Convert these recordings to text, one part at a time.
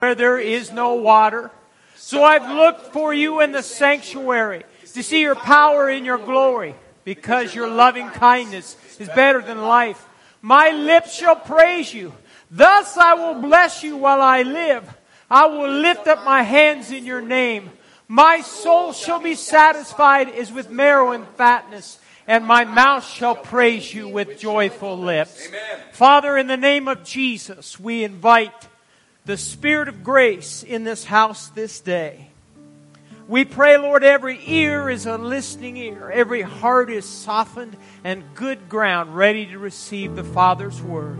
where there is no water. So I've looked for you in the sanctuary to see your power in your glory because your loving kindness is better than life. My lips shall praise you. Thus I will bless you while I live. I will lift up my hands in your name. My soul shall be satisfied as with marrow and fatness, and my mouth shall praise you with joyful lips. Amen. Father, in the name of Jesus, we invite the Spirit of grace in this house this day. We pray, Lord, every ear is a listening ear, every heart is softened and good ground ready to receive the Father's word.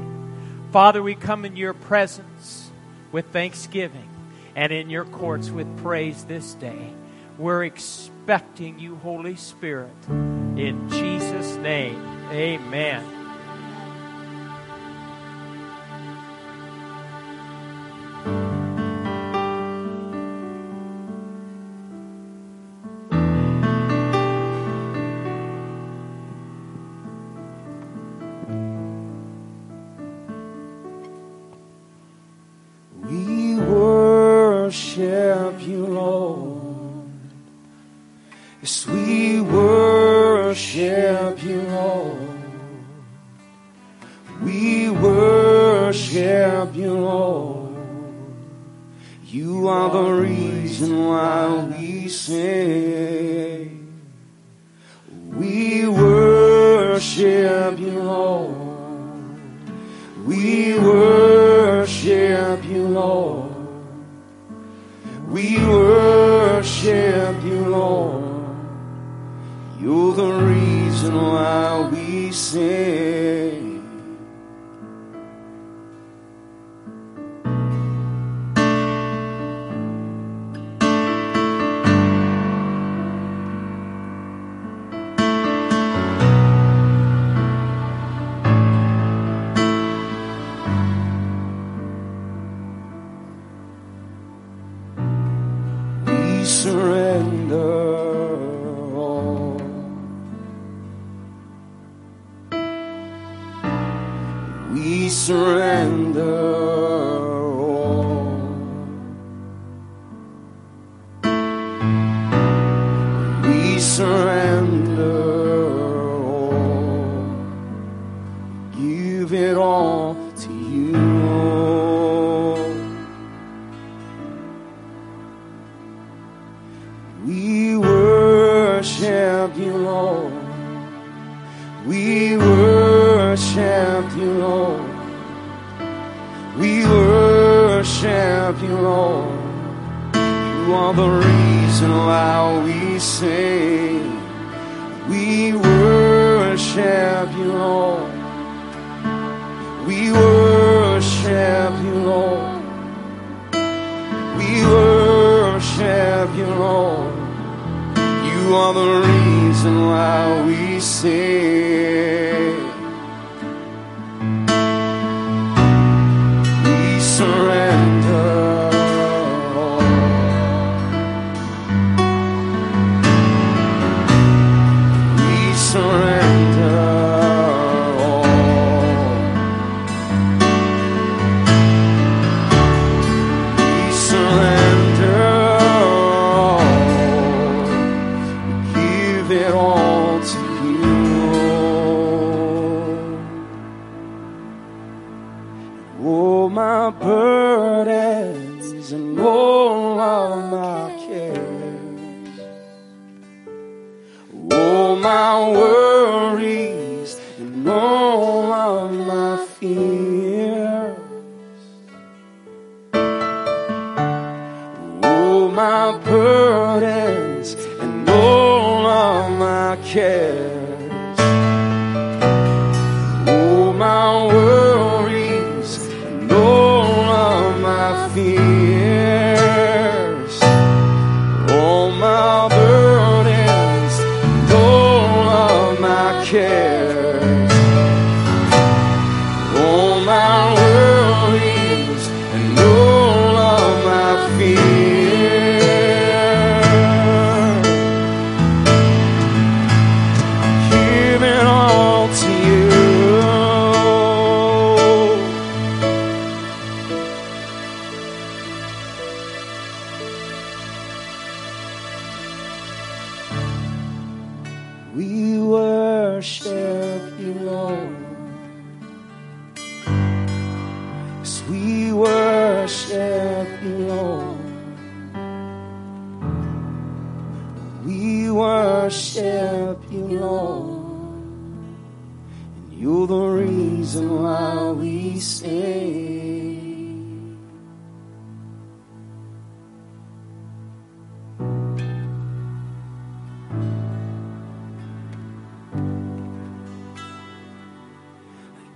Father, we come in your presence with thanksgiving and in your courts with praise this day. We're expecting you, Holy Spirit. In Jesus' name, amen. We worship you, Lord. We worship you, Lord. We worship you, Lord. You are the reason why we sing. We worship you, Lord. We worship you, Lord. are the reason why we sing.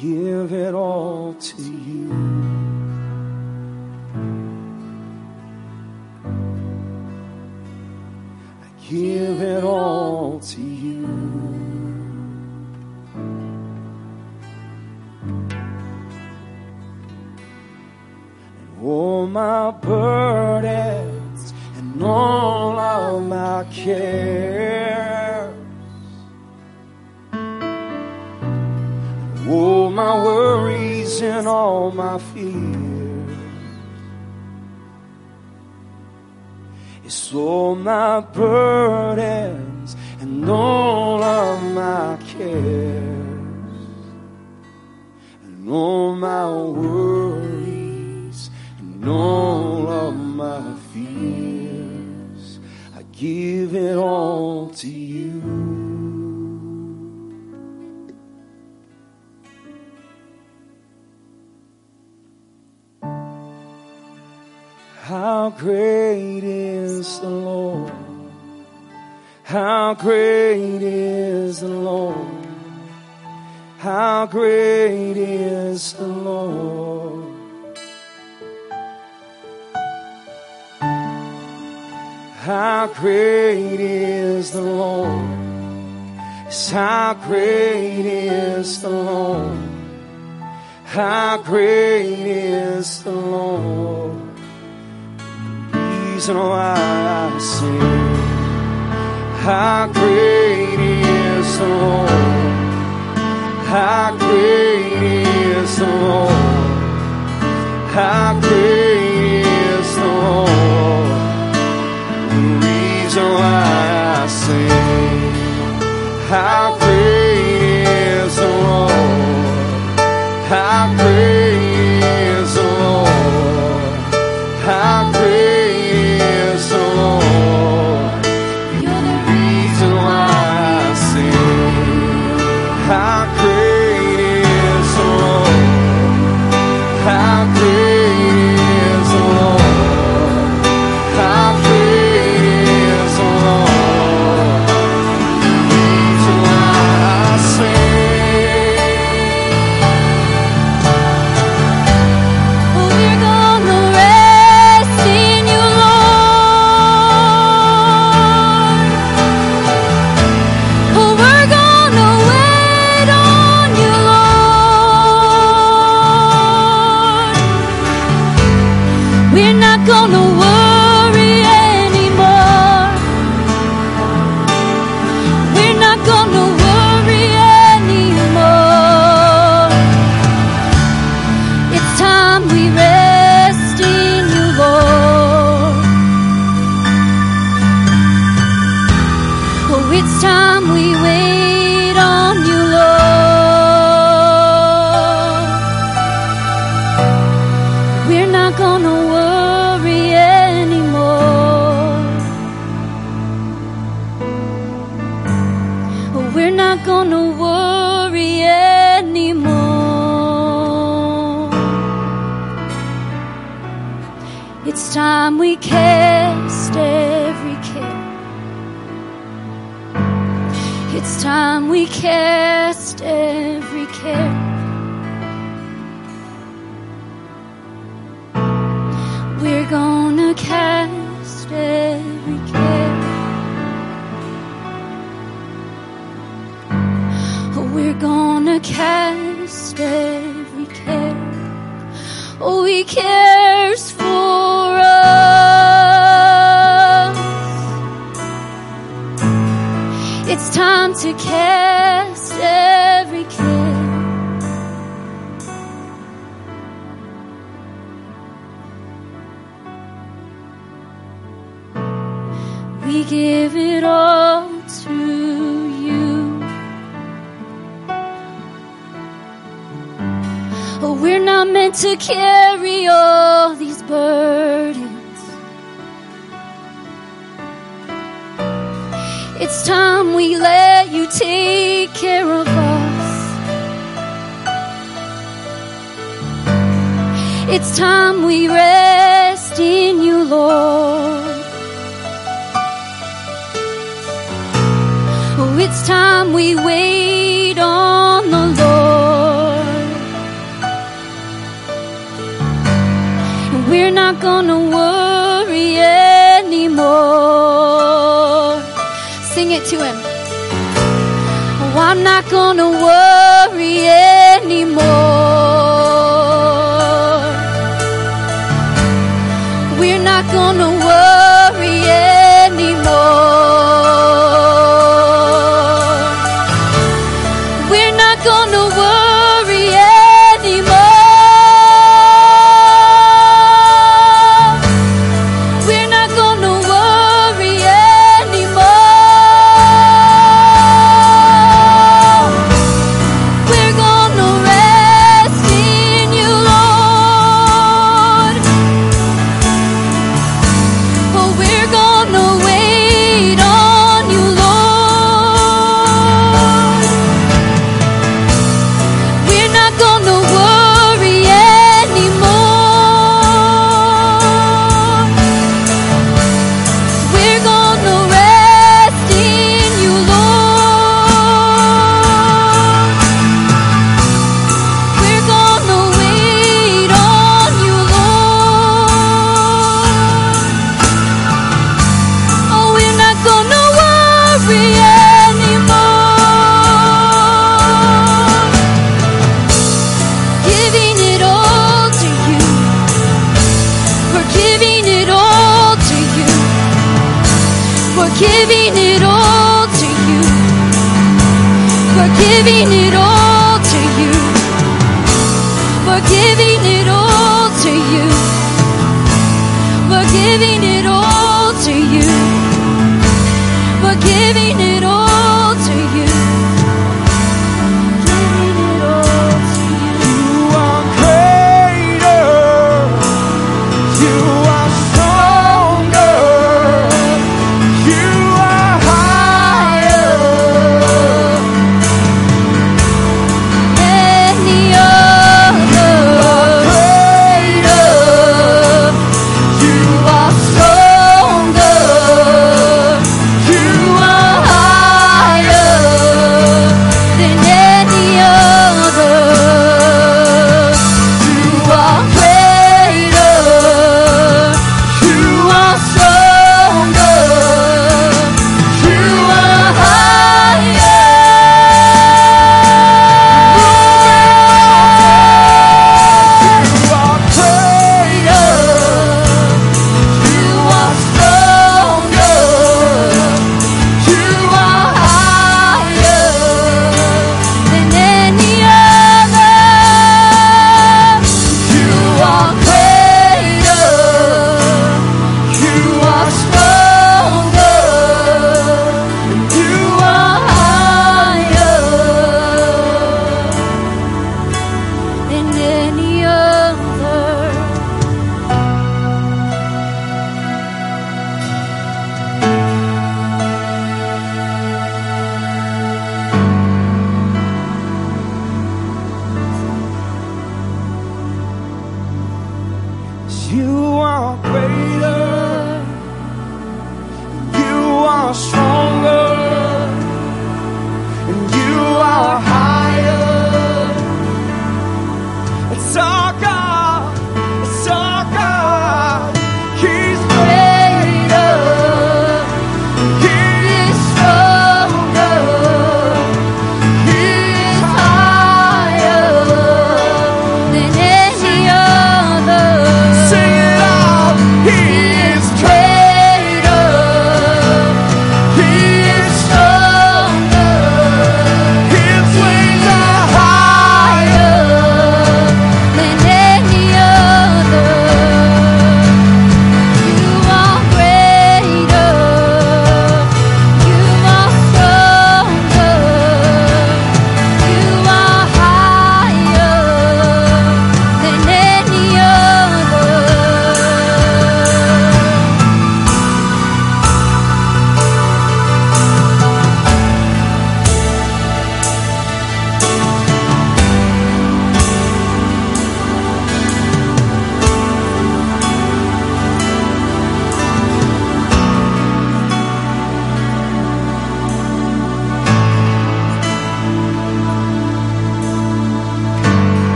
Give it all to you. My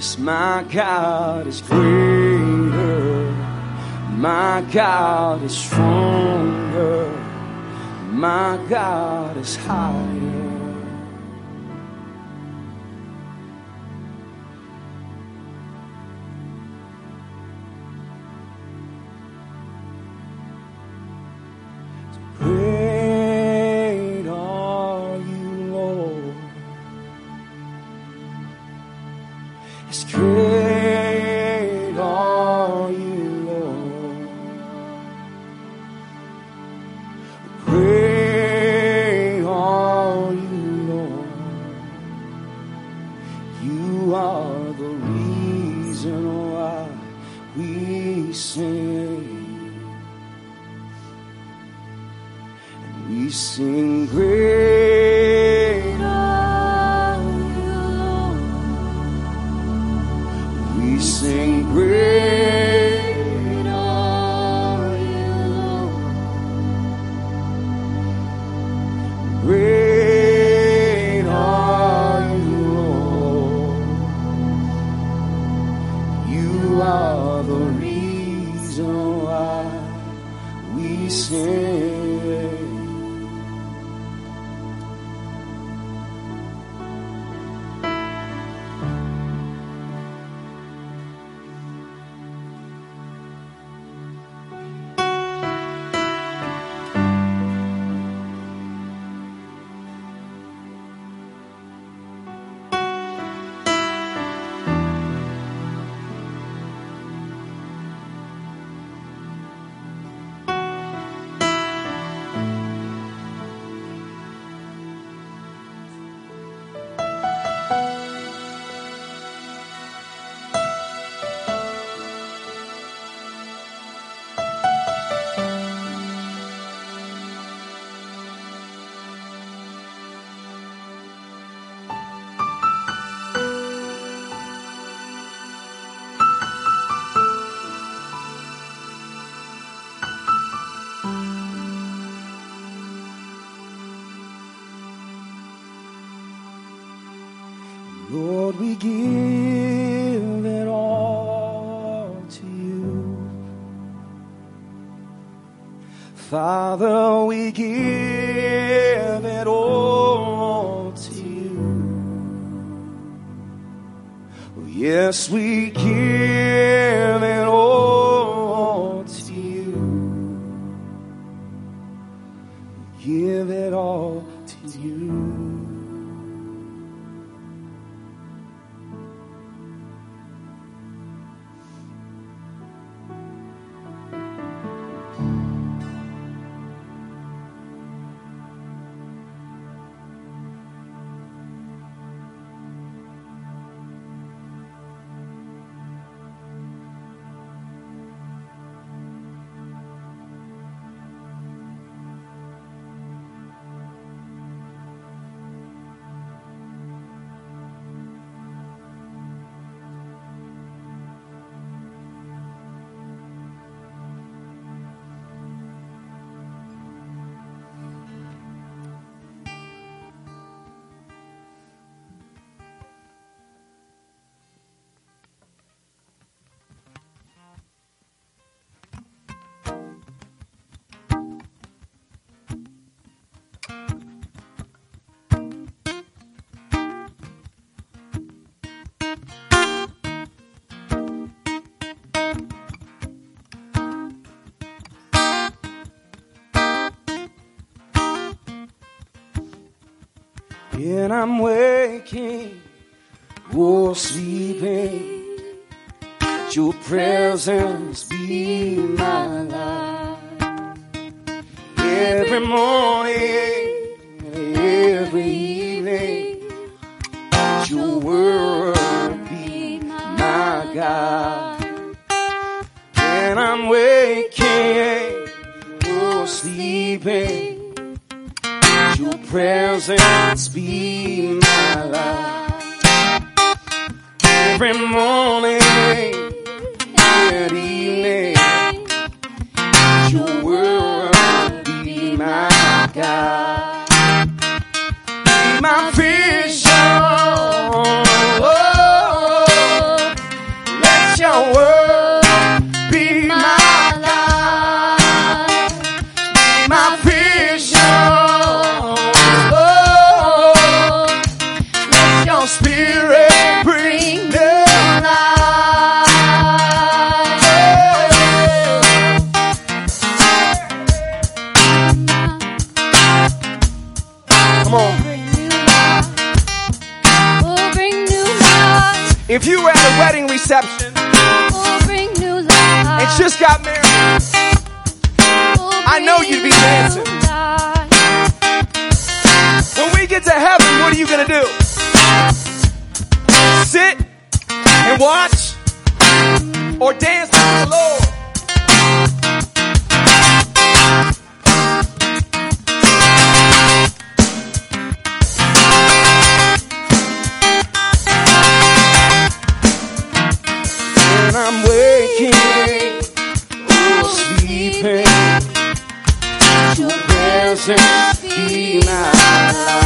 Yes, my God is greater. My God is stronger. My God is higher. Yes, we give When I'm waking or sleeping, let your presence be my life. Every morning, every evening, let your word be my guide. When I'm waking or sleeping, let your presence be every morning. If you were at a wedding reception and just got married, I know you'd be dancing. When we get to heaven, what are you going to do? Sit and watch or dance with the Lord? I'm waking or sleeping. Let your presence be my.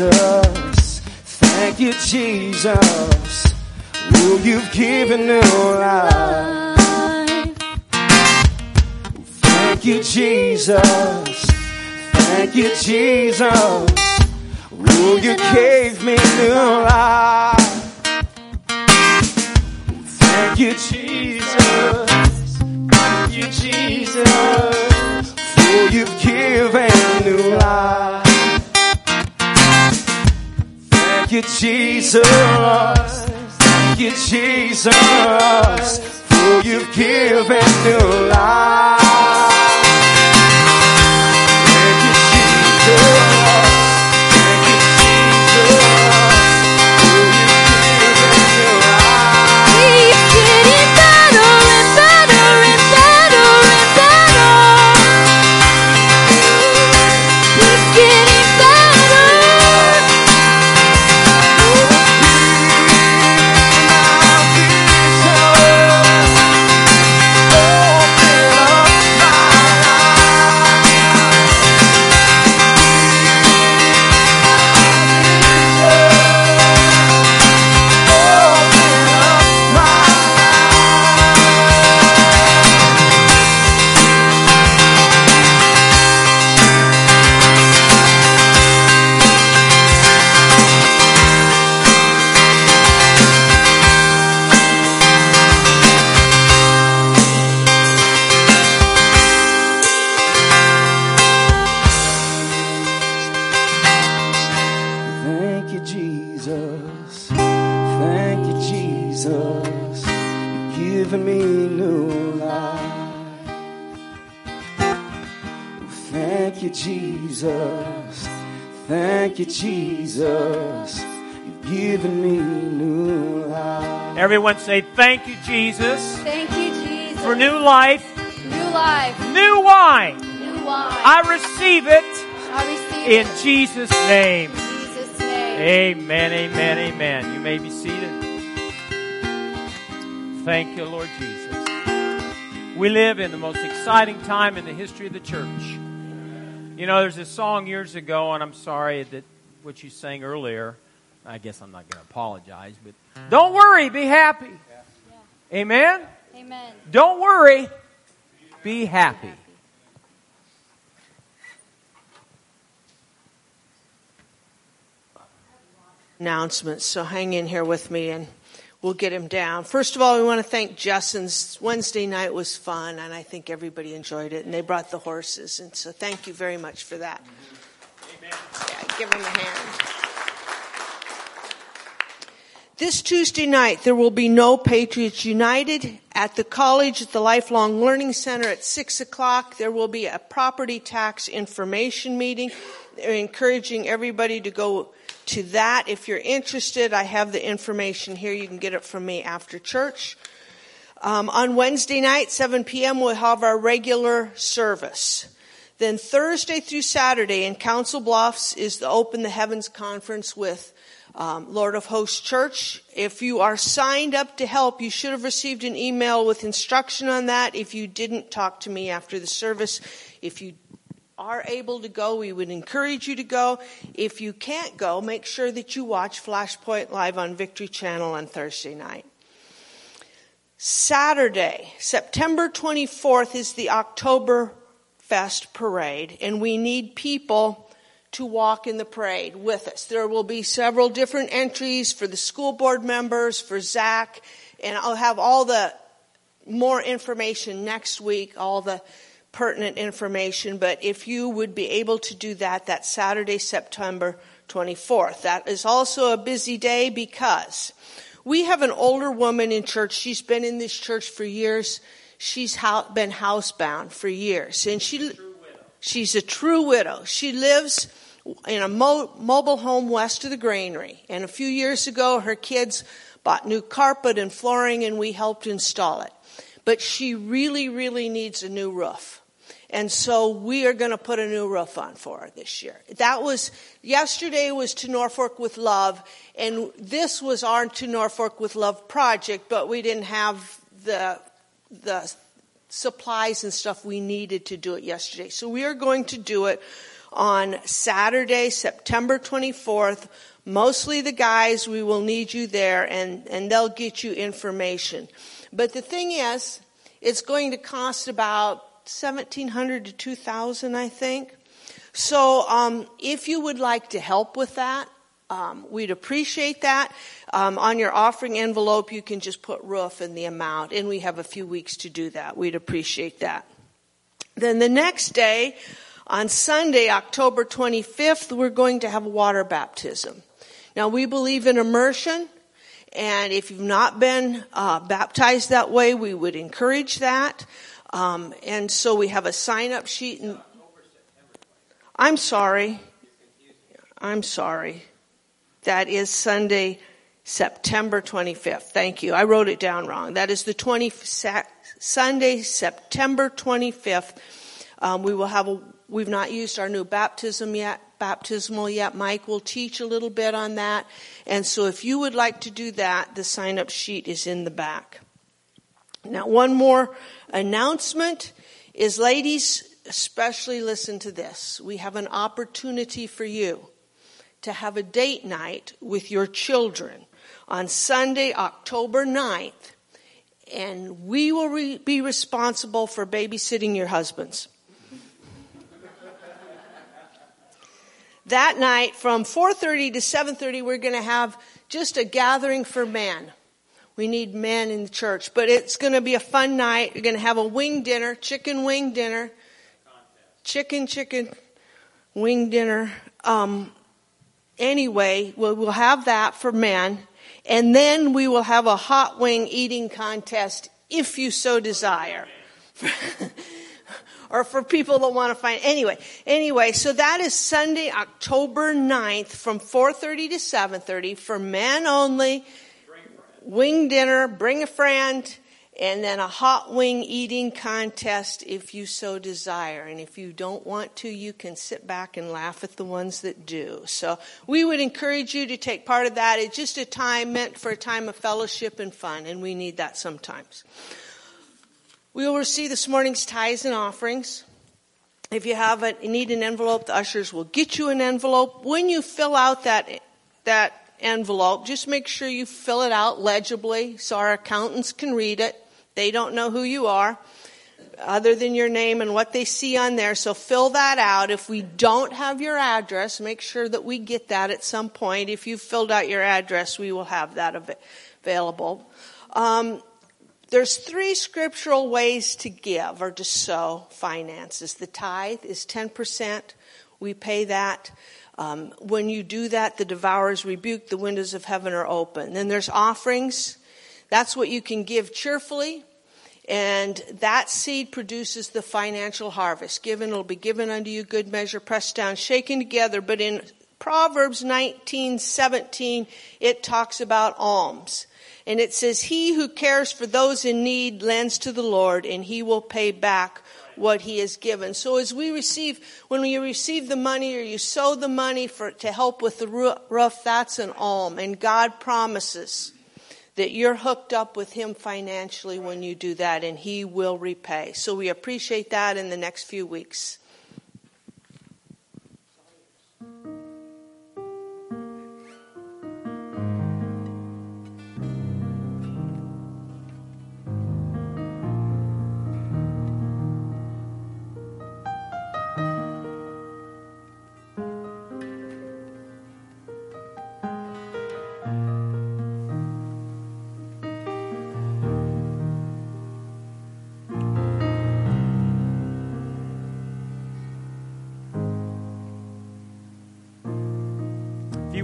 Jesus. Thank you, Jesus. Oh, you've given new life. Thank you, Jesus. Thank you, Jesus. Oh, you gave me new life. Thank you, Jesus. Thank you, Jesus. Oh, you've given new life. You, Jesus. Thank you, Jesus. Oh, you've given new life. Everyone say, Thank you, Jesus, Thank you, Jesus. for new life, new life, new wine. new wine. I receive it I receive in it Jesus' name. in Jesus' name. Amen, amen, amen. You may be seated. Thank you, Lord Jesus. We live in the most exciting time in the history of the church. You know, there's a song years ago, and I'm sorry that what you sang earlier. I guess I'm not going to apologize, but don't worry, be happy. Amen? Amen. Don't worry, be happy. announcements, so hang in here with me and we'll get him down. First of all, we want to thank Justin's Wednesday night was fun and I think everybody enjoyed it and they brought the horses and so thank you very much for that. Amen. Yeah, give him a hand. This Tuesday night, there will be no Patriots United at the college at the Lifelong Learning Center at 6 o'clock. There will be a property tax information meeting. They're encouraging everybody to go to that. If you're interested, I have the information here. You can get it from me after church. Um, on Wednesday night, 7 p.m., we'll have our regular service. Then Thursday through Saturday in Council Bluffs is the Open the Heavens Conference with um, Lord of Hosts Church. If you are signed up to help, you should have received an email with instruction on that. If you didn't, talk to me after the service. If you are able to go, we would encourage you to go. If you can't go, make sure that you watch Flashpoint Live on Victory Channel on Thursday night. Saturday, September 24th is the October Fest parade, and we need people to walk in the parade with us. There will be several different entries for the school board members, for Zach, and I'll have all the more information next week, all the pertinent information. But if you would be able to do that, that Saturday, September 24th. That is also a busy day because we have an older woman in church. She's been in this church for years. She's been housebound for years, and she she's a true widow. She lives in a mo- mobile home west of the granary. And a few years ago, her kids bought new carpet and flooring, and we helped install it. But she really, really needs a new roof. And so we are going to put a new roof on for her this year. That was, yesterday was to Norfolk with Love, and this was our to Norfolk with Love project, but we didn't have the, the supplies and stuff we needed to do it yesterday. So we are going to do it on Saturday, September 24th. Mostly the guys, we will need you there and, and they'll get you information. But the thing is, it's going to cost about 1700 to 2000 I think. So um, if you would like to help with that, um, we'd appreciate that. Um, on your offering envelope, you can just put roof and the amount, and we have a few weeks to do that. We'd appreciate that. Then the next day, on Sunday, October 25th, we're going to have a water baptism. Now, we believe in immersion, and if you've not been uh, baptized that way, we would encourage that. Um, and so we have a sign up sheet. And, I'm sorry. I'm sorry. That is Sunday, September 25th. Thank you. I wrote it down wrong. That is the 20, Sunday, September 25th. Um, we will have a We've not used our new baptism yet, baptismal yet. Mike will teach a little bit on that. And so if you would like to do that, the sign up sheet is in the back. Now, one more announcement is ladies, especially listen to this. We have an opportunity for you to have a date night with your children on Sunday, October 9th. And we will re- be responsible for babysitting your husbands. That night from 4.30 to 7.30 we're going to have just a gathering for men we need men in the church but it's going to be a fun night. We're going to have a wing dinner chicken wing dinner. Chicken chicken wing dinner. Um, anyway we'll, we'll have that for men and then we will have a hot wing eating contest if you so desire or for people that want to find anyway anyway so that is sunday october 9th from 4.30 to 7.30 for men only wing dinner bring a friend and then a hot wing eating contest if you so desire. And if you don't want to, you can sit back and laugh at the ones that do. So we would encourage you to take part of that. It's just a time meant for a time of fellowship and fun, and we need that sometimes. We will receive this morning's tithes and offerings. If you have a, you need an envelope, the ushers will get you an envelope. When you fill out that, that envelope, just make sure you fill it out legibly so our accountants can read it. They don't know who you are other than your name and what they see on there. So fill that out. If we don't have your address, make sure that we get that at some point. If you've filled out your address, we will have that available. Um, there's three scriptural ways to give or to sow finances. The tithe is 10%. We pay that. Um, when you do that, the devourers rebuke, the windows of heaven are open. Then there's offerings. That's what you can give cheerfully. And that seed produces the financial harvest. Given it'll be given unto you good measure, pressed down, shaken together. But in Proverbs 19, 17, it talks about alms. And it says, He who cares for those in need lends to the Lord, and he will pay back what he has given. So as we receive, when we receive the money or you sow the money for, to help with the roof, that's an alm. And God promises that you're hooked up with Him financially when you do that, and He will repay. So we appreciate that in the next few weeks.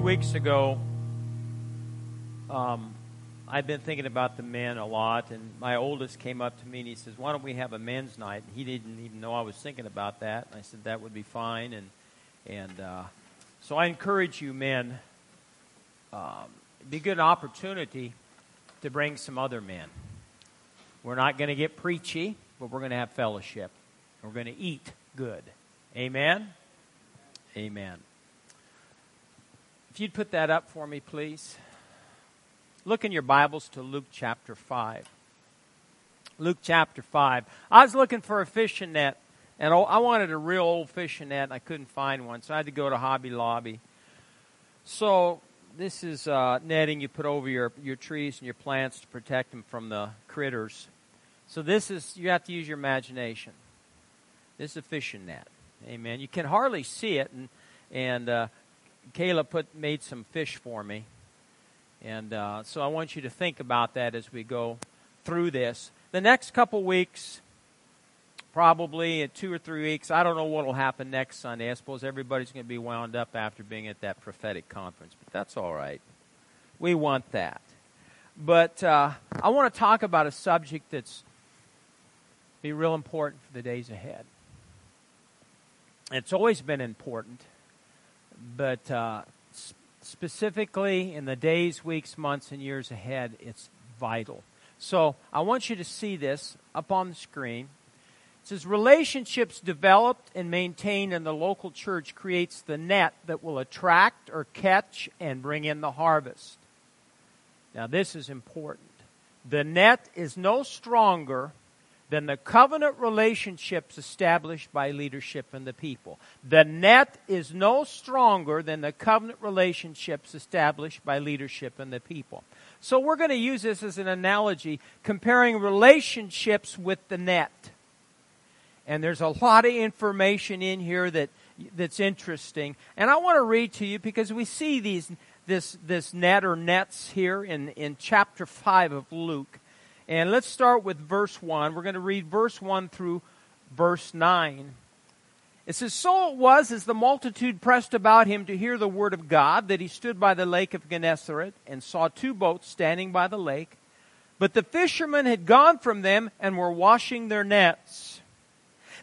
Weeks ago, um, I've been thinking about the men a lot, and my oldest came up to me and he says, "Why don't we have a men's night?" He didn't even know I was thinking about that. And I said that would be fine, and and uh, so I encourage you, men. Um, it'd be a good opportunity to bring some other men. We're not going to get preachy, but we're going to have fellowship. We're going to eat good. Amen. Amen. If you'd put that up for me, please. Look in your Bibles to Luke chapter 5. Luke chapter 5. I was looking for a fishing net, and I wanted a real old fishing net, and I couldn't find one, so I had to go to Hobby Lobby. So, this is uh, netting you put over your, your trees and your plants to protect them from the critters. So, this is, you have to use your imagination. This is a fishing net. Amen. You can hardly see it, and, and uh, Kayla put made some fish for me, and uh, so I want you to think about that as we go through this. The next couple weeks, probably in two or three weeks, I don't know what will happen next Sunday. I suppose everybody's going to be wound up after being at that prophetic conference, but that's all right. We want that. But uh, I want to talk about a subject that's be real important for the days ahead. It's always been important but uh, specifically in the days, weeks, months, and years ahead, it's vital. So I want you to see this up on the screen. It says relationships developed and maintained in the local church creates the net that will attract or catch and bring in the harvest. Now this is important. The net is no stronger than the covenant relationships established by leadership and the people. The net is no stronger than the covenant relationships established by leadership and the people. So we're going to use this as an analogy comparing relationships with the net. And there's a lot of information in here that that's interesting. And I want to read to you because we see these this this net or nets here in, in chapter 5 of Luke. And let's start with verse 1. We're going to read verse 1 through verse 9. It says, So it was as the multitude pressed about him to hear the word of God that he stood by the lake of Gennesaret and saw two boats standing by the lake. But the fishermen had gone from them and were washing their nets.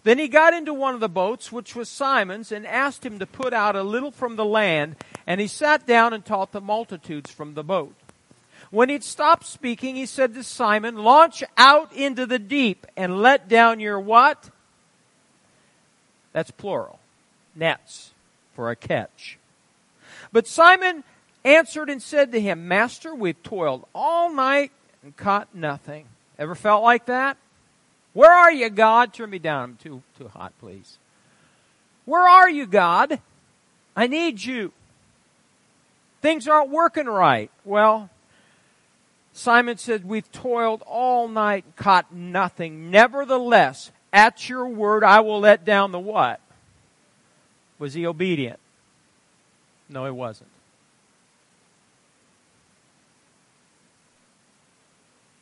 Then he got into one of the boats, which was Simon's, and asked him to put out a little from the land, and he sat down and taught the multitudes from the boat. When he'd stopped speaking, he said to Simon, launch out into the deep and let down your what? That's plural. Nets for a catch. But Simon answered and said to him, Master, we've toiled all night and caught nothing. Ever felt like that? Where are you, God? Turn me down. I'm too, too hot, please. Where are you, God? I need you. Things aren't working right. Well, Simon said, We've toiled all night and caught nothing. Nevertheless, at your word, I will let down the what? Was he obedient? No, he wasn't.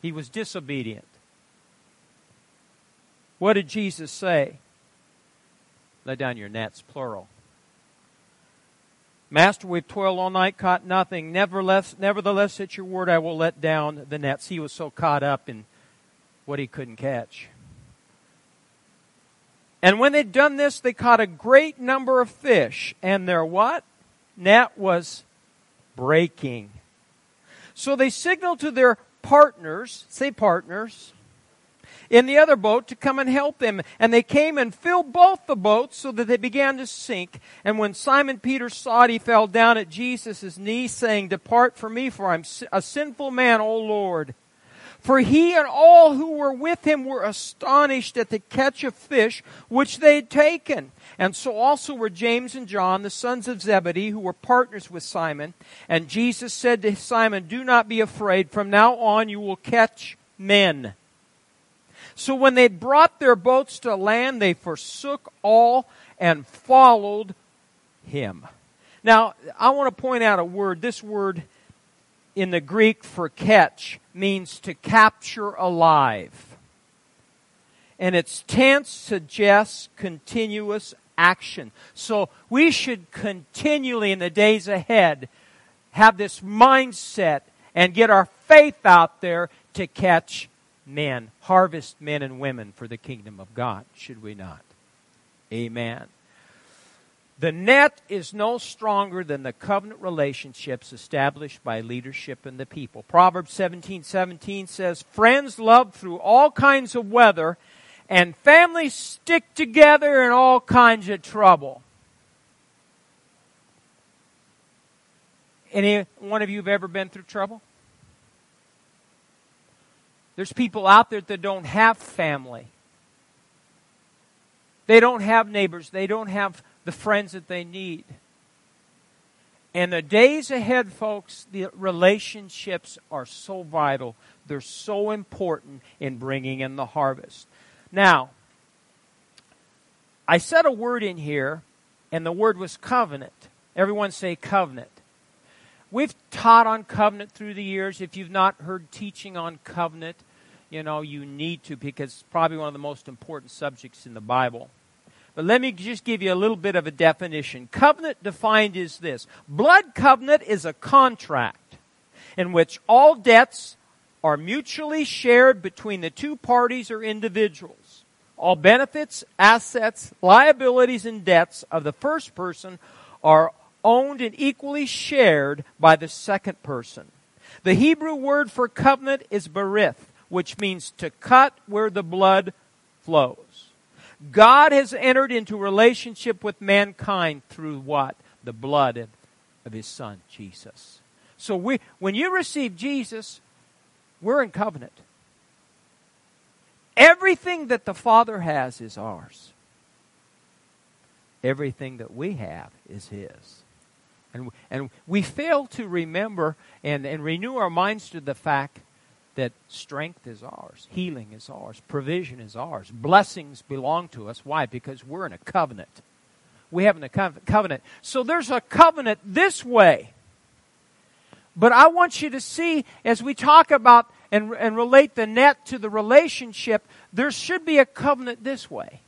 He was disobedient. What did Jesus say? Let down your nets, plural. Master, we've toiled all night, caught nothing. Nevertheless, nevertheless, at your word, I will let down the nets. He was so caught up in what he couldn't catch. And when they'd done this, they caught a great number of fish, and their what? Net was breaking. So they signaled to their partners, say partners, in the other boat to come and help them. And they came and filled both the boats so that they began to sink. And when Simon Peter saw it, he fell down at Jesus' knees, saying, Depart from me, for I'm a sinful man, O Lord. For he and all who were with him were astonished at the catch of fish which they had taken. And so also were James and John, the sons of Zebedee, who were partners with Simon. And Jesus said to Simon, Do not be afraid. From now on you will catch men. So when they brought their boats to land, they forsook all and followed him. Now, I want to point out a word. This word in the Greek for catch means to capture alive. And its tense suggests continuous action. So we should continually in the days ahead have this mindset and get our faith out there to catch men, harvest men and women for the kingdom of God, should we not? Amen. The net is no stronger than the covenant relationships established by leadership and the people. Proverbs 17 17 says, Friends love through all kinds of weather, and families stick together in all kinds of trouble. Any one of you have ever been through trouble? There's people out there that don't have family. They don't have neighbors. They don't have the friends that they need. And the days ahead, folks, the relationships are so vital. They're so important in bringing in the harvest. Now, I said a word in here, and the word was covenant. Everyone say covenant. We've taught on covenant through the years. If you've not heard teaching on covenant, you know, you need to because it's probably one of the most important subjects in the Bible. But let me just give you a little bit of a definition. Covenant defined is this blood covenant is a contract in which all debts are mutually shared between the two parties or individuals. All benefits, assets, liabilities, and debts of the first person are owned and equally shared by the second person. The Hebrew word for covenant is berith, which means to cut where the blood flows. God has entered into relationship with mankind through what? The blood of, his son, Jesus. So we, when you receive Jesus, we're in covenant. Everything that the Father has is ours. Everything that we have is His. And, and we fail to remember and, and renew our minds to the fact that strength is ours, healing is ours, provision is ours, blessings belong to us. Why? Because we're in a covenant. We have a covenant. So there's a covenant this way. But I want you to see, as we talk about and, and relate the net to the relationship, there should be a covenant this way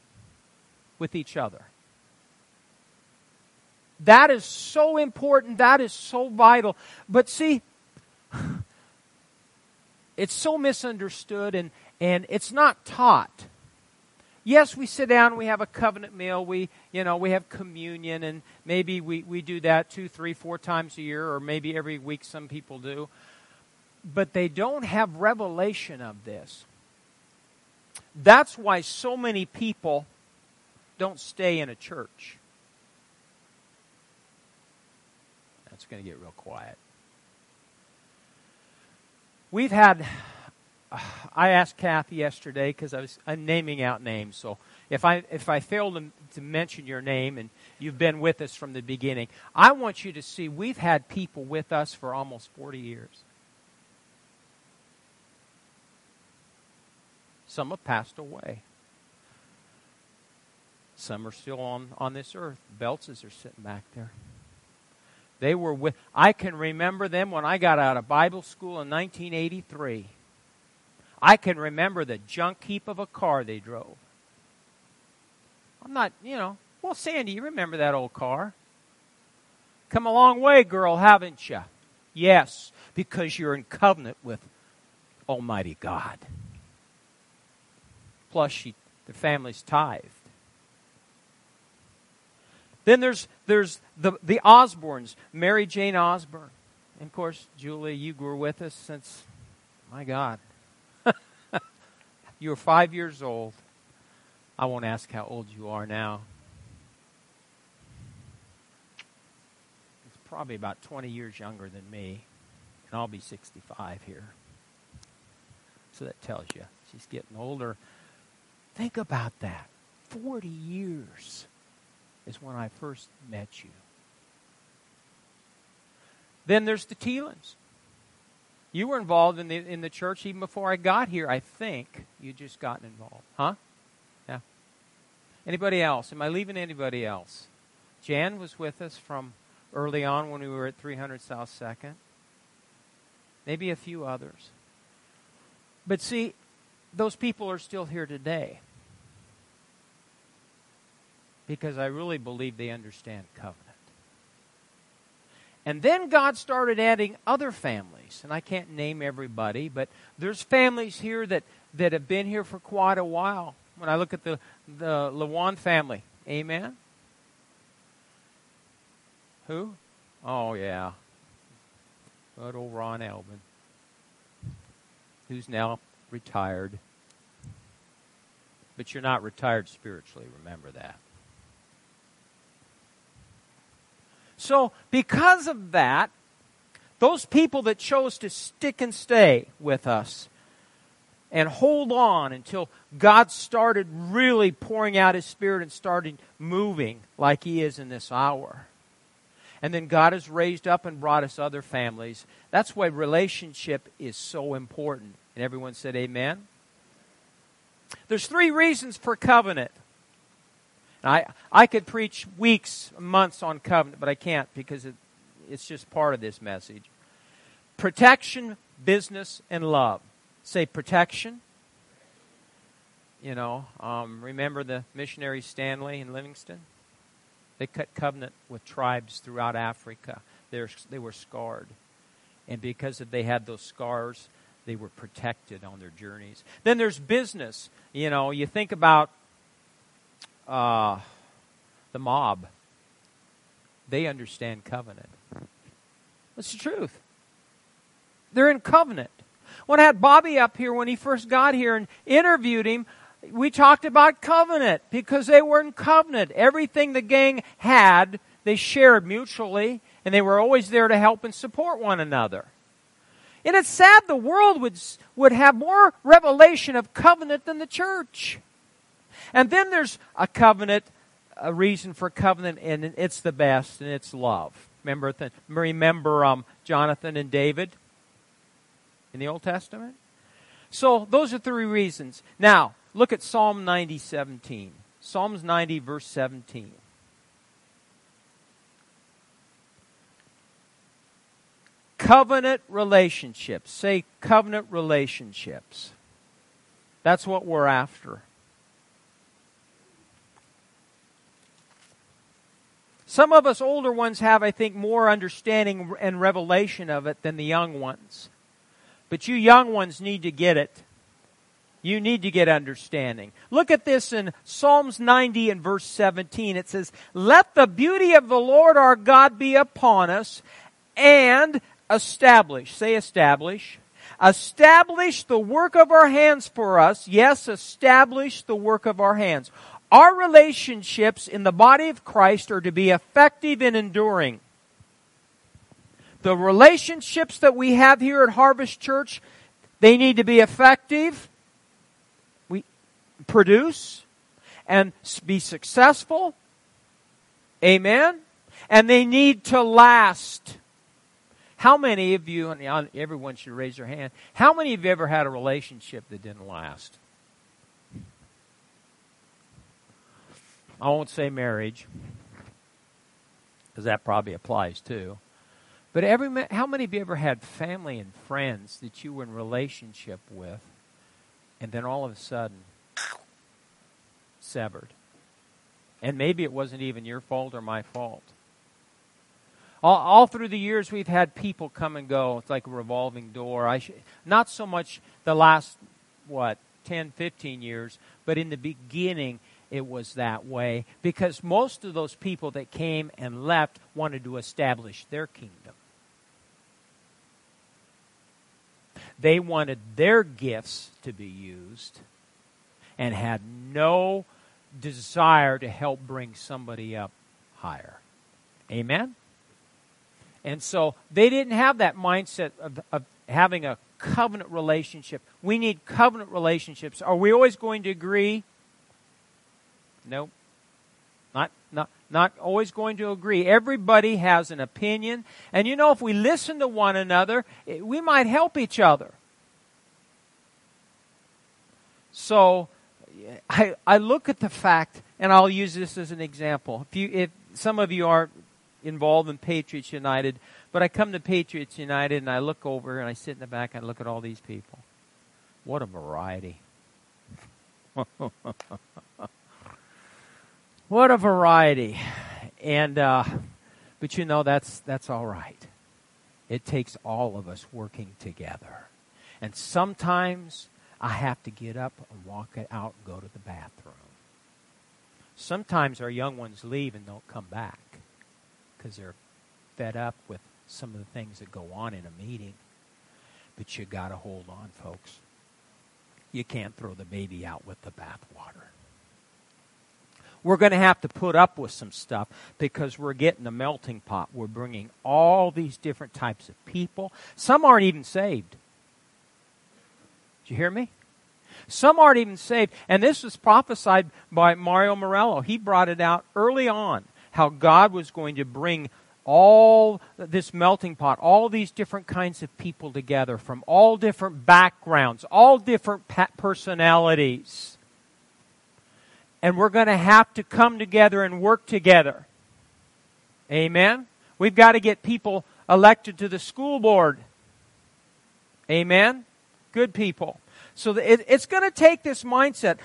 with each other. That is so important. That is so vital. But see, it's so misunderstood and, and it's not taught. Yes, we sit down, we have a covenant meal, we, you know, we have communion, and maybe we, we do that two, three, four times a year, or maybe every week some people do. But they don't have revelation of this. That's why so many people don't stay in a church. That's going to get real quiet. We've had, I asked Kathy yesterday because I was I'm naming out names. So if I if I fail to, to mention your name and you've been with us from the beginning, I want you to see we've had people with us for almost 40 years. Some have passed away. Some are still on, on this earth. Beltzes are sitting back there. They were with, I can remember them when I got out of Bible school in 1983. I can remember the junk heap of a car they drove. I'm not, you know, well, Sandy, you remember that old car? Come a long way, girl, haven't you? Yes, because you're in covenant with Almighty God. Plus, she, the family's tithed. Then there's, there's the, the Osbornes, Mary Jane Osborne. And of course, Julie, you were with us since, my God, you were five years old. I won't ask how old you are now. It's probably about 20 years younger than me, and I'll be 65 here. So that tells you she's getting older. Think about that. 40 years is when I first met you. Then there's the Thielens. You were involved in the in the church even before I got here. I think you just gotten involved, huh? Yeah. Anybody else? Am I leaving anybody else? Jan was with us from early on when we were at 300 South Second. Maybe a few others. But see, those people are still here today because I really believe they understand covenant. And then God started adding other families, and I can't name everybody, but there's families here that, that have been here for quite a while. When I look at the, the Lewan family, amen? Who? Oh, yeah. Good old Ron Elvin, who's now retired. But you're not retired spiritually, remember that. So, because of that, those people that chose to stick and stay with us and hold on until God started really pouring out His Spirit and started moving like He is in this hour. And then God has raised up and brought us other families. That's why relationship is so important. And everyone said, Amen. There's three reasons for covenant. I, I could preach weeks, months on covenant, but I can't because it, it's just part of this message. Protection, business, and love. Say protection. You know, um, remember the missionary Stanley and Livingstone? They cut covenant with tribes throughout Africa. They're, they were scarred. And because they had those scars, they were protected on their journeys. Then there's business. You know, you think about uh, the mob. They understand covenant. That's the truth. They're in covenant. When I had Bobby up here when he first got here and interviewed him, we talked about covenant because they were in covenant. Everything the gang had, they shared mutually, and they were always there to help and support one another. And it's sad the world would, would have more revelation of covenant than the church. And then there's a covenant, a reason for covenant, and it's the best, and it's love. Remember, th- remember um, Jonathan and David in the Old Testament? So those are three reasons. Now, look at Psalm 90, 17. Psalms 90, verse 17. Covenant relationships. Say covenant relationships. That's what we're after. Some of us older ones have, I think, more understanding and revelation of it than the young ones. But you young ones need to get it. You need to get understanding. Look at this in Psalms 90 and verse 17. It says, Let the beauty of the Lord our God be upon us and establish. Say establish. Establish the work of our hands for us. Yes, establish the work of our hands. Our relationships in the body of Christ are to be effective and enduring. The relationships that we have here at Harvest Church, they need to be effective, we produce, and be successful. Amen. And they need to last. How many of you, and uh, everyone should raise their hand, how many of you ever had a relationship that didn't last? I won't say marriage, because that probably applies too. But every how many of you ever had family and friends that you were in relationship with, and then all of a sudden severed? And maybe it wasn't even your fault or my fault. All, all through the years, we've had people come and go. It's like a revolving door. I not so much the last, what, 10, 15 years, but in the beginning, it was that way because most of those people that came and left wanted to establish their kingdom. They wanted their gifts to be used and had no desire to help bring somebody up higher. Amen? And so they didn't have that mindset of, of having a covenant relationship. We need covenant relationships. Are we always going to agree? Nope. Not, not, not always going to agree. Everybody has an opinion. And you know, if we listen to one another, eh, we might help each other. So, I, I look at the fact, and I'll use this as an example. If you, if some of you are involved in Patriots United, but I come to Patriots United and I look over and I sit in the back and I look at all these people. What a variety. what a variety. And uh, but you know that's that's all right. It takes all of us working together. And sometimes I have to get up and walk out and go to the bathroom. Sometimes our young ones leave and don't come back because they're fed up with some of the things that go on in a meeting. But you got to hold on, folks. You can't throw the baby out with the bathwater. We're going to have to put up with some stuff because we're getting a melting pot. We're bringing all these different types of people. Some aren't even saved. Did you hear me? Some aren't even saved. And this was prophesied by Mario Murillo. He brought it out early on how God was going to bring all this melting pot, all these different kinds of people together from all different backgrounds, all different personalities. And we're going to have to come together and work together. Amen? We've got to get people elected to the school board. Amen? Good people. So it's going to take this mindset.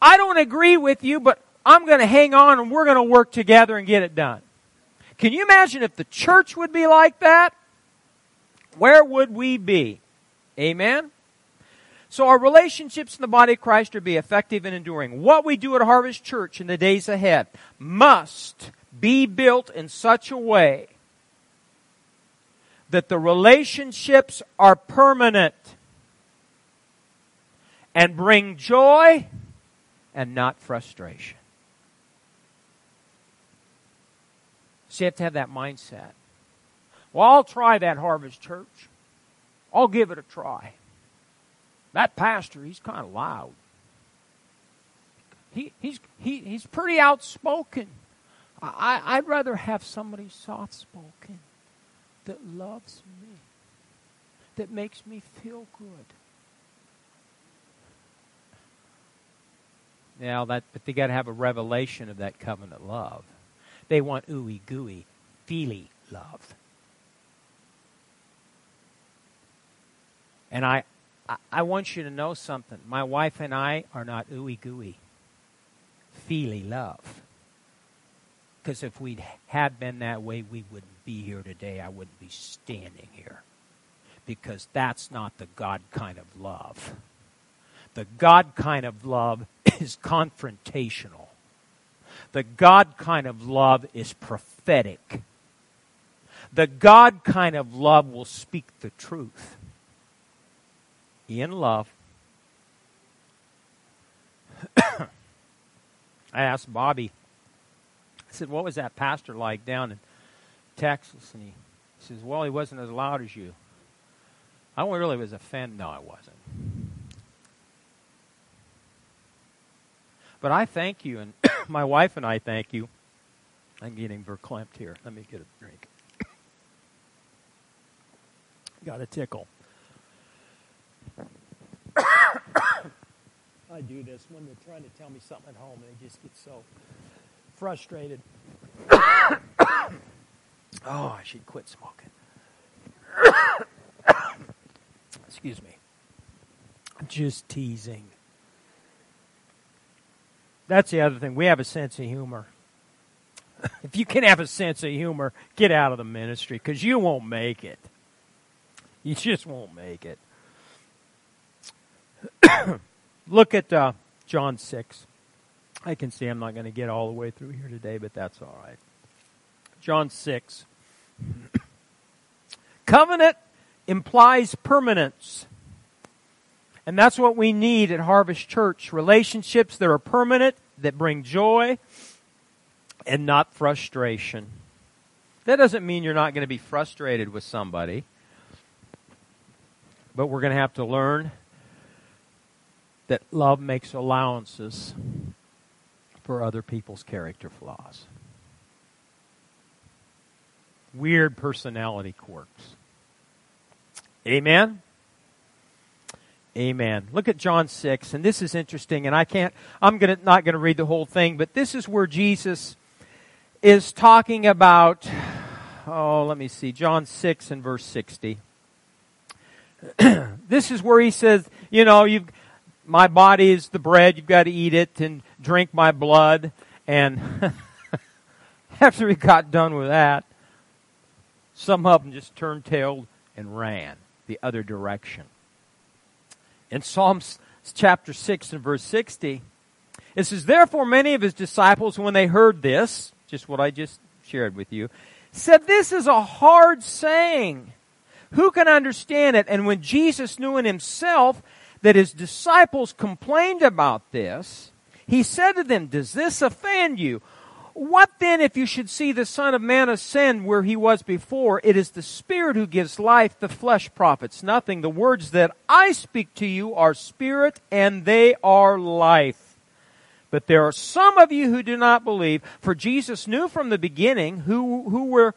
I don't agree with you, but I'm going to hang on and we're going to work together and get it done. Can you imagine if the church would be like that? Where would we be? Amen? So our relationships in the body of Christ are to be effective and enduring. What we do at Harvest Church in the days ahead must be built in such a way that the relationships are permanent and bring joy and not frustration. So you have to have that mindset. Well, I'll try that Harvest Church. I'll give it a try. That pastor, he's kind of loud. He, he's, he, he's pretty outspoken. I, I'd rather have somebody soft spoken that loves me, that makes me feel good. Now that, but they got to have a revelation of that covenant love. They want ooey gooey, feely love. And I, I want you to know something. My wife and I are not ooey gooey, feely love. Because if we had been that way, we wouldn't be here today. I wouldn't be standing here. Because that's not the God kind of love. The God kind of love is confrontational. The God kind of love is prophetic. The God kind of love will speak the truth in love. I asked Bobby, I said, What was that pastor like down in Texas? And he says, Well, he wasn't as loud as you. I really was offended. No, I wasn't. But I thank you, and my wife and I thank you. I'm getting verklempt here. Let me get a drink. Got a tickle. I do this when they're trying to tell me something at home, and they just get so frustrated. oh, I should quit smoking. Excuse me. Just teasing. That's the other thing. We have a sense of humor. if you can have a sense of humor, get out of the ministry because you won't make it. You just won't make it. Look at uh, John 6. I can see I'm not going to get all the way through here today, but that's all right. John 6. Covenant implies permanence. And that's what we need at Harvest Church relationships that are permanent, that bring joy, and not frustration. That doesn't mean you're not going to be frustrated with somebody, but we're going to have to learn that love makes allowances for other people's character flaws. Weird personality quirks. Amen? Amen. Look at John 6, and this is interesting, and I can't, I'm gonna, not going to read the whole thing, but this is where Jesus is talking about, oh, let me see, John 6 and verse 60. this is where he says, you know, you've, my body is the bread, you've got to eat it and drink my blood. And after he got done with that, some of them just turned tail and ran the other direction. In Psalms chapter 6 and verse 60, it says, Therefore many of his disciples, when they heard this, just what I just shared with you, said, This is a hard saying. Who can understand it? And when Jesus knew in himself that his disciples complained about this, he said to them, Does this offend you? What then if you should see the Son of Man ascend where he was before? It is the Spirit who gives life, the flesh profits nothing. The words that I speak to you are spirit and they are life. But there are some of you who do not believe, for Jesus knew from the beginning who, who were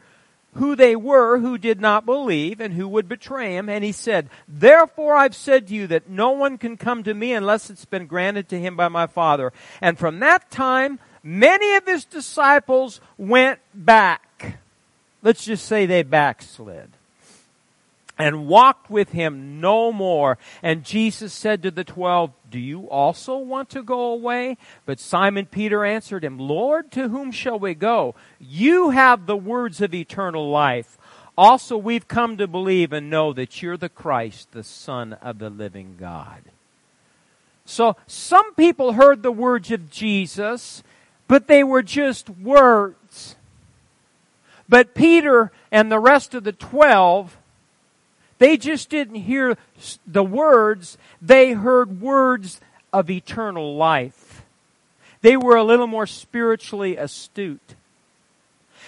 who they were who did not believe and who would betray him. And he said, Therefore I've said to you that no one can come to me unless it's been granted to him by my Father. And from that time, many of his disciples went back. Let's just say they backslid and walked with him no more. And Jesus said to the twelve, Do you also want to go away? But Simon Peter answered him, Lord, to whom shall we go? You have the words of eternal life. Also, we've come to believe and know that you're the Christ, the Son of the living God. So, some people heard the words of Jesus, but they were just words. But Peter and the rest of the twelve they just didn't hear the words, they heard words of eternal life. They were a little more spiritually astute.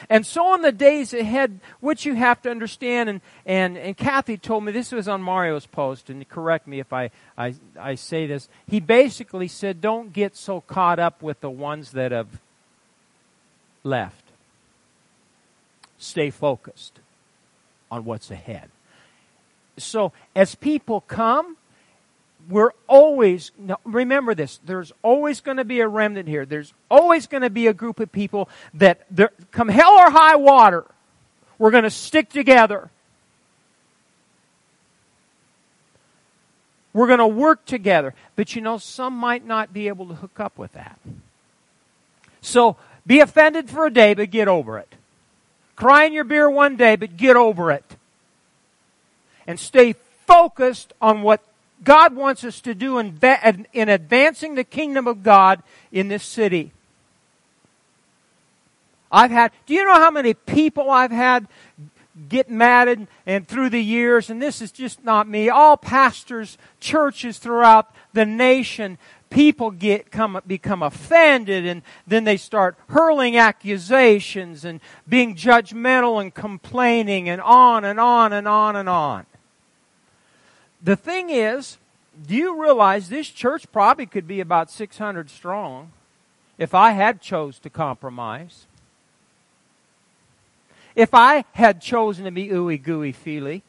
And so in the days ahead, what you have to understand, and, and, and Kathy told me, this was on Mario's post, and correct me if I, I, I say this. He basically said, don't get so caught up with the ones that have left. Stay focused on what's ahead. So as people come, we're always, remember this, there's always going to be a remnant here. There's always going to be a group of people that, come hell or high water, we're going to stick together. We're going to work together. But you know, some might not be able to hook up with that. So be offended for a day, but get over it. Cry in your beer one day, but get over it and stay focused on what God wants us to do in, in advancing the kingdom of God in this city. I've had, do you know how many people I've had get mad and, and through the years, and this is just not me, all pastors, churches throughout the nation, people get come, become offended and then they start hurling accusations and being judgmental and complaining and on and on and on and on. The thing is, do you realize this church probably could be about 600 strong if I had chose to compromise? If I had chosen to be ooey gooey feely.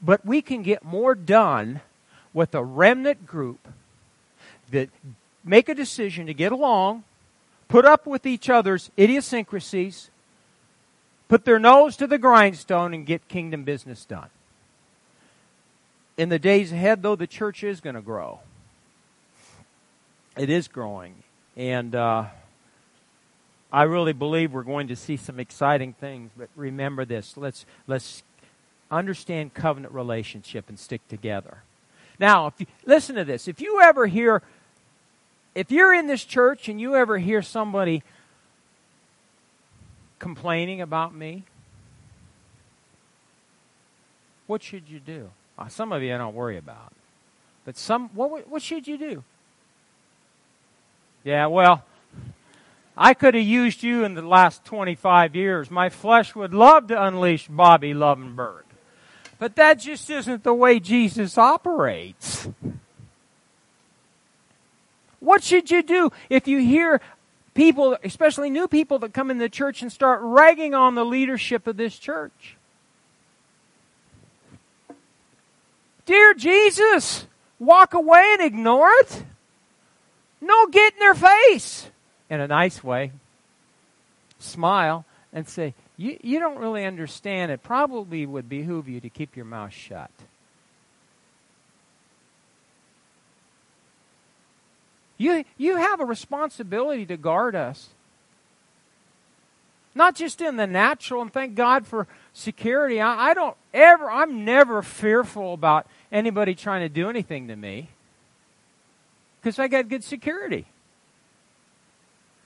But we can get more done with a remnant group that make a decision to get along, put up with each other's idiosyncrasies, put their nose to the grindstone, and get kingdom business done. In the days ahead, though, the church is going to grow. It is growing. And uh, I really believe we're going to see some exciting things, but remember this. Let's, let's understand covenant relationship and stick together. Now, if you, listen to this. If you ever hear, if you're in this church and you ever hear somebody complaining about me, what should you do? Uh, some of you I don't worry about. But some, what, what should you do? Yeah, well, I could have used you in the last 25 years. My flesh would love to unleash Bobby Lovenberg. But that just isn't the way Jesus operates. What should you do if you hear people, especially new people that come in the church and start ragging on the leadership of this church? Dear Jesus, walk away and ignore it? No, get in their face in a nice way. Smile and say, you, you don't really understand. It probably would behoove you to keep your mouth shut. You, you have a responsibility to guard us. Not just in the natural, and thank God for security. I, I don't ever, I'm never fearful about anybody trying to do anything to me because I got good security.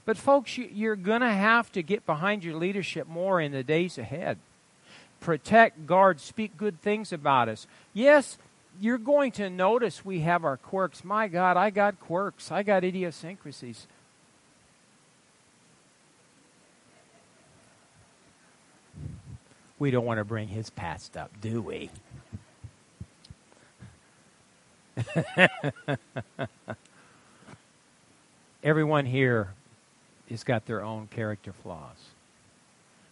But, folks, you, are going to have to get behind your leadership more in the days ahead. Protect, guard, speak good things about us. Yes, you're going to notice we have our quirks. My God, I got quirks, I got idiosyncrasies. We don't want to bring his past up, do we? Everyone here has got their own character flaws.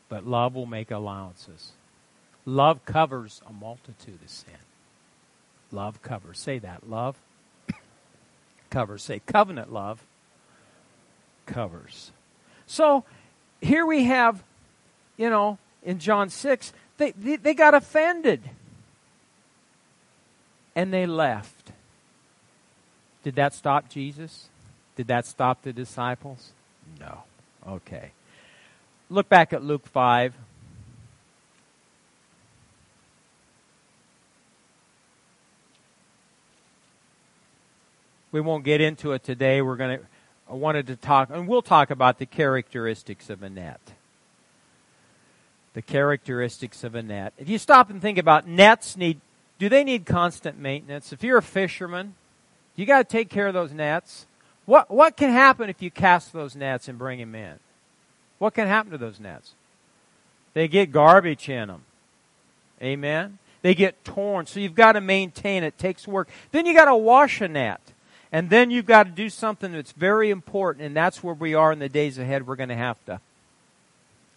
But love will make allowances. Love covers a multitude of sin. Love covers. Say that. Love covers. Say covenant love covers. So here we have, you know, in John 6, they, they, they got offended and they left. Did that stop Jesus? Did that stop the disciples? No. Okay. Look back at Luke 5. We won't get into it today. We're going to I wanted to talk and we'll talk about the characteristics of a net. The characteristics of a net. If you stop and think about nets need do they need constant maintenance? If you're a fisherman, you got to take care of those nets. What, what can happen if you cast those nets and bring them in? What can happen to those nets? They get garbage in them. Amen? They get torn. So you've got to maintain it. it takes work. Then you got to wash a net. And then you've got to do something that's very important, and that's where we are in the days ahead. We're going to have to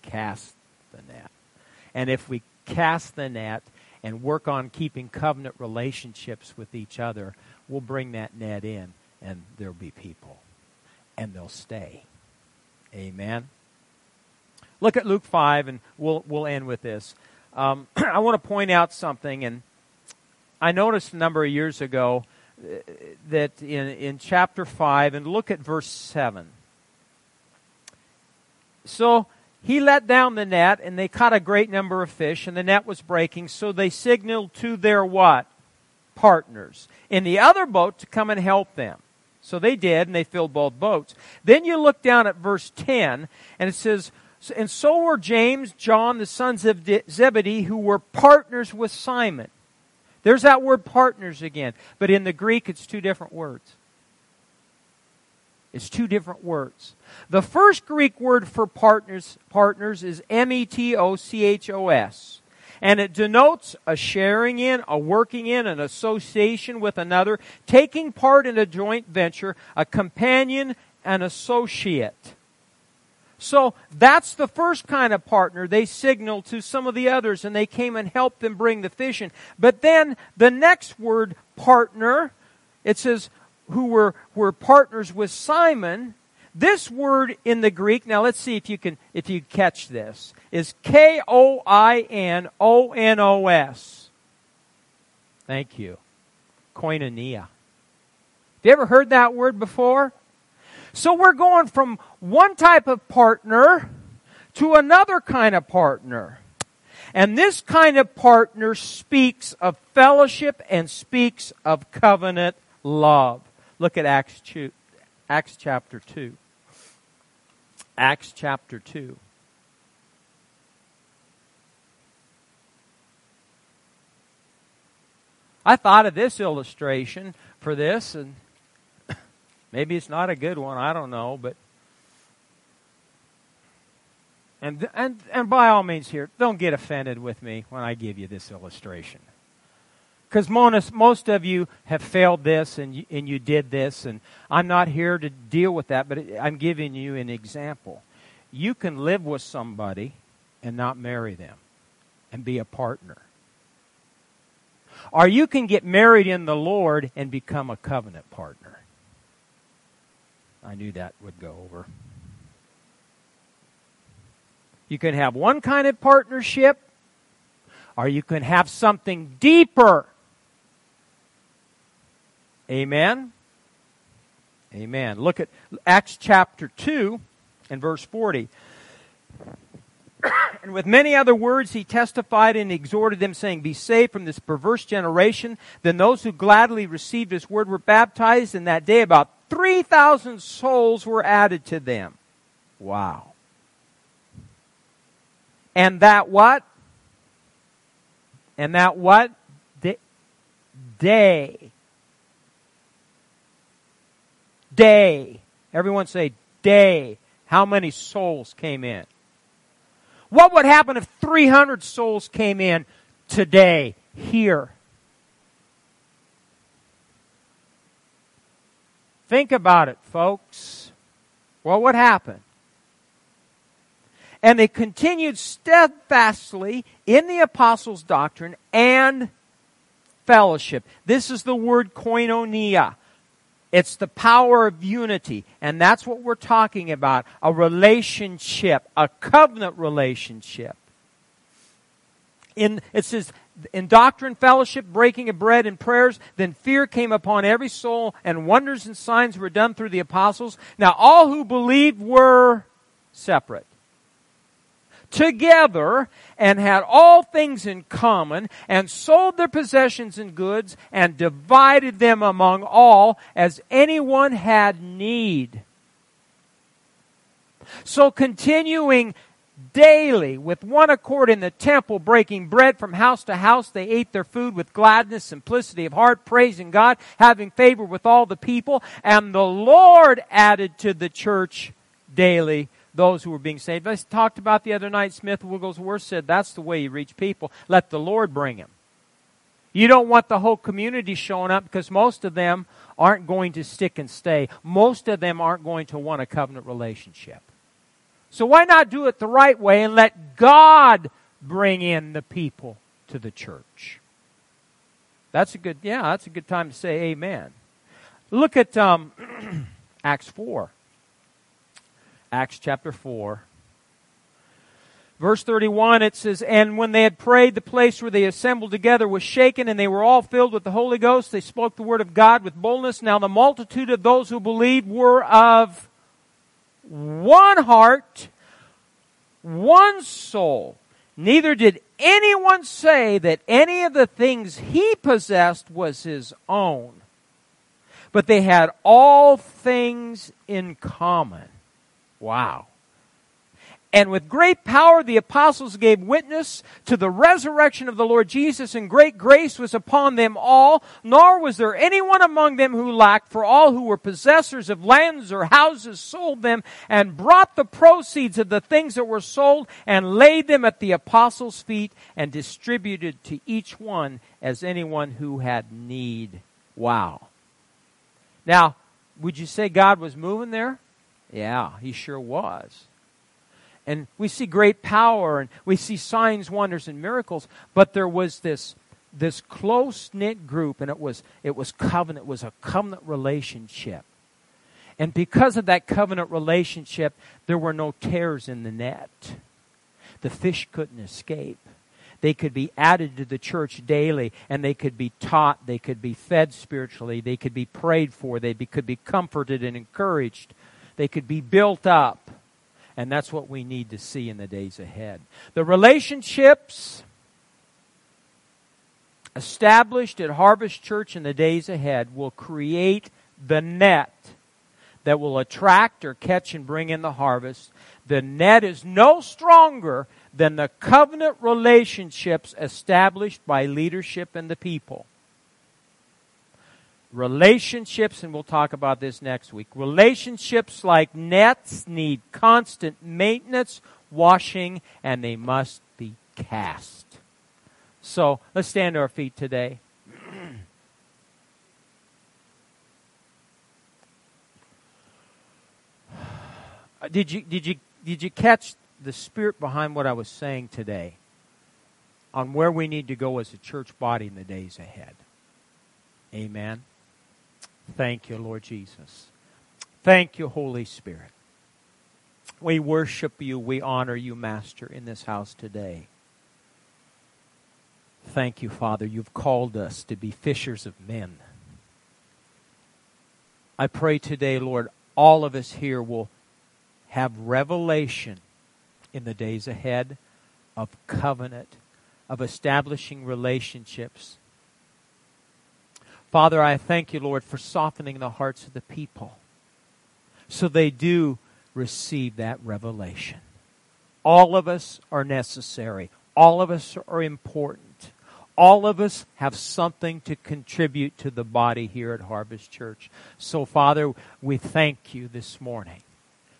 cast the net. And if we cast the net and work on keeping covenant relationships with each other, we'll bring that net in and there'll be people and they'll stay. Amen. Look at Luke 5 and we'll, we'll end with this. Um, I want to point out something and I noticed a number of years ago uh, that in, in chapter 5 and look at verse 7. So he let down the net and they caught a great number of fish and the net was breaking so they signaled to their what? Partners. In the other boat to come and help them. So they did and they filled both boats. Then you look down at verse 10 and it says and so were james john the sons of zebedee who were partners with simon. There's that word partners again but in the greek it's two different words it's two different words. The first Greek word for partners, partners is M-E-T-O-C-H-O-S. And it denotes a sharing in, a working in, an association with another, taking part in a joint venture, a companion, an associate. So that's the first kind of partner. They signaled to some of the others and they came and helped them bring the fish in. But then the next word, partner, it says who were, were partners with Simon, this word in the Greek, now let's see if you can, if you catch this, is K-O-I-N-O-N-O-S. Thank you. Koinonia. Have you ever heard that word before? So we're going from one type of partner to another kind of partner. And this kind of partner speaks of fellowship and speaks of covenant love. Look at Acts, 2, Acts chapter 2. Acts chapter 2. I thought of this illustration for this, and maybe it's not a good one. I don't know, but and and and by all means, here, don't get offended with me when I give you this illustration, because most most of you have failed this, and you, and you did this, and I'm not here to deal with that, but I'm giving you an example. You can live with somebody and not marry them, and be a partner. Or you can get married in the Lord and become a covenant partner. I knew that would go over. You can have one kind of partnership, or you can have something deeper. Amen? Amen. Look at Acts chapter 2 and verse 40. and with many other words he testified and exhorted them, saying, Be saved from this perverse generation. Then those who gladly received his word were baptized, and that day about 3,000 souls were added to them. Wow. And that what? And that what? Day. Day. Everyone say day. How many souls came in? What would happen if 300 souls came in today, here? Think about it, folks. What would happen? And they continued steadfastly in the apostles' doctrine and fellowship. This is the word koinonia. It's the power of unity. And that's what we're talking about. A relationship, a covenant relationship. In, it says, in doctrine, fellowship, breaking of bread, and prayers, then fear came upon every soul, and wonders and signs were done through the apostles. Now all who believed were separate together and had all things in common and sold their possessions and goods and divided them among all as anyone had need. So continuing daily with one accord in the temple, breaking bread from house to house. They ate their food with gladness, simplicity of heart, praising God, having favor with all the people. And the Lord added to the church daily those who were being saved. I talked about the other night, Smith Wigglesworth said that's the way you reach people. Let the Lord bring them. You don't want the whole community showing up because most of them aren't going to stick and stay. Most of them aren't going to want a covenant relationship. So why not do it the right way and let God bring in the people to the church? That's a good, yeah, that's a good time to say amen. Look at um, Acts 4. Acts chapter 4. Verse 31, it says, And when they had prayed, the place where they assembled together was shaken, and they were all filled with the Holy Ghost. They spoke the word of God with boldness. Now the multitude of those who believed were of one heart, one soul. Neither did anyone say that any of the things he possessed was his own, but they had all things in common. Wow. And with great power the apostles gave witness to the resurrection of the Lord Jesus, and great grace was upon them all. Nor was there anyone among them who lacked, for all who were possessors of lands or houses sold them, and brought the proceeds of the things that were sold, and laid them at the apostles' feet, and distributed to each one as anyone who had need. Wow. Now, would you say God was moving there? Yeah, he sure was. And we see great power and we see signs, wonders, and miracles, but there was this this close knit group, and it was it was covenant, it was a covenant relationship. And because of that covenant relationship, there were no tears in the net. The fish couldn't escape. They could be added to the church daily and they could be taught, they could be fed spiritually, they could be prayed for, they be, could be comforted and encouraged they could be built up. And that's what we need to see in the days ahead. The relationships established at Harvest Church in the days ahead will create the net that will attract or catch and bring in the harvest. The net is no stronger than the covenant relationships established by leadership and the people. Relationships, and we'll talk about this next week. Relationships like nets need constant maintenance, washing, and they must be cast. So let's stand to our feet today. did you did you did you catch the spirit behind what I was saying today on where we need to go as a church body in the days ahead? Amen. Thank you, Lord Jesus. Thank you, Holy Spirit. We worship you. We honor you, Master, in this house today. Thank you, Father. You've called us to be fishers of men. I pray today, Lord, all of us here will have revelation in the days ahead of covenant, of establishing relationships Father, I thank you, Lord, for softening the hearts of the people so they do receive that revelation. All of us are necessary. All of us are important. All of us have something to contribute to the body here at Harvest Church. So, Father, we thank you this morning.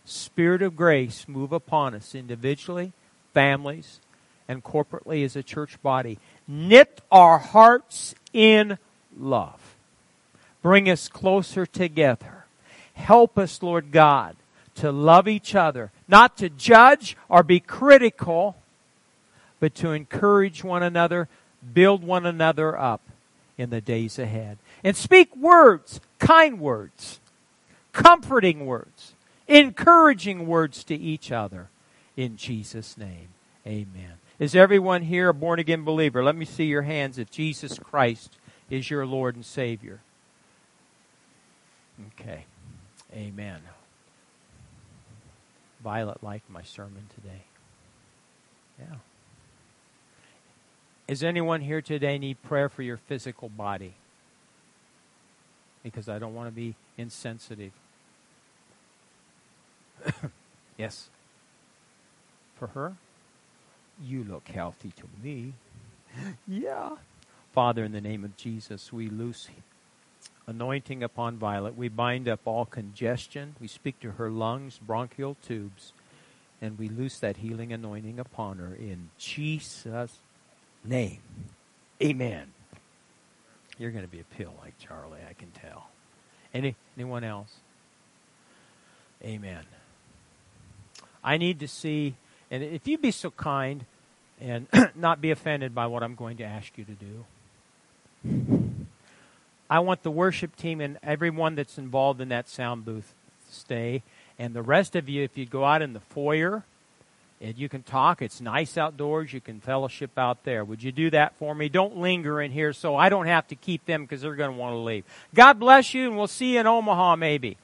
Spirit of grace, move upon us individually, families, and corporately as a church body. Knit our hearts in love. Bring us closer together. Help us, Lord God, to love each other, not to judge or be critical, but to encourage one another, build one another up in the days ahead. And speak words, kind words, comforting words, encouraging words to each other. In Jesus' name, amen. Is everyone here a born again believer? Let me see your hands if Jesus Christ is your Lord and Savior. Okay. Amen. Violet liked my sermon today. Yeah. Is anyone here today need prayer for your physical body? Because I don't want to be insensitive. yes. For her? You look healthy to me. yeah. Father, in the name of Jesus, we loose anointing upon Violet. We bind up all congestion. We speak to her lungs, bronchial tubes, and we loose that healing anointing upon her in Jesus' name. Amen. You're going to be a pill like Charlie, I can tell. Any anyone else? Amen. I need to see, and if you'd be so kind and not be offended by what I'm going to ask you to do. I want the worship team and everyone that's involved in that sound booth stay. And the rest of you, if you go out in the foyer, and you can talk. It's nice outdoors. You can fellowship out there. Would you do that for me? Don't linger in here so I don't have to keep them because they're going to want to leave. God bless you, and we'll see you in Omaha maybe.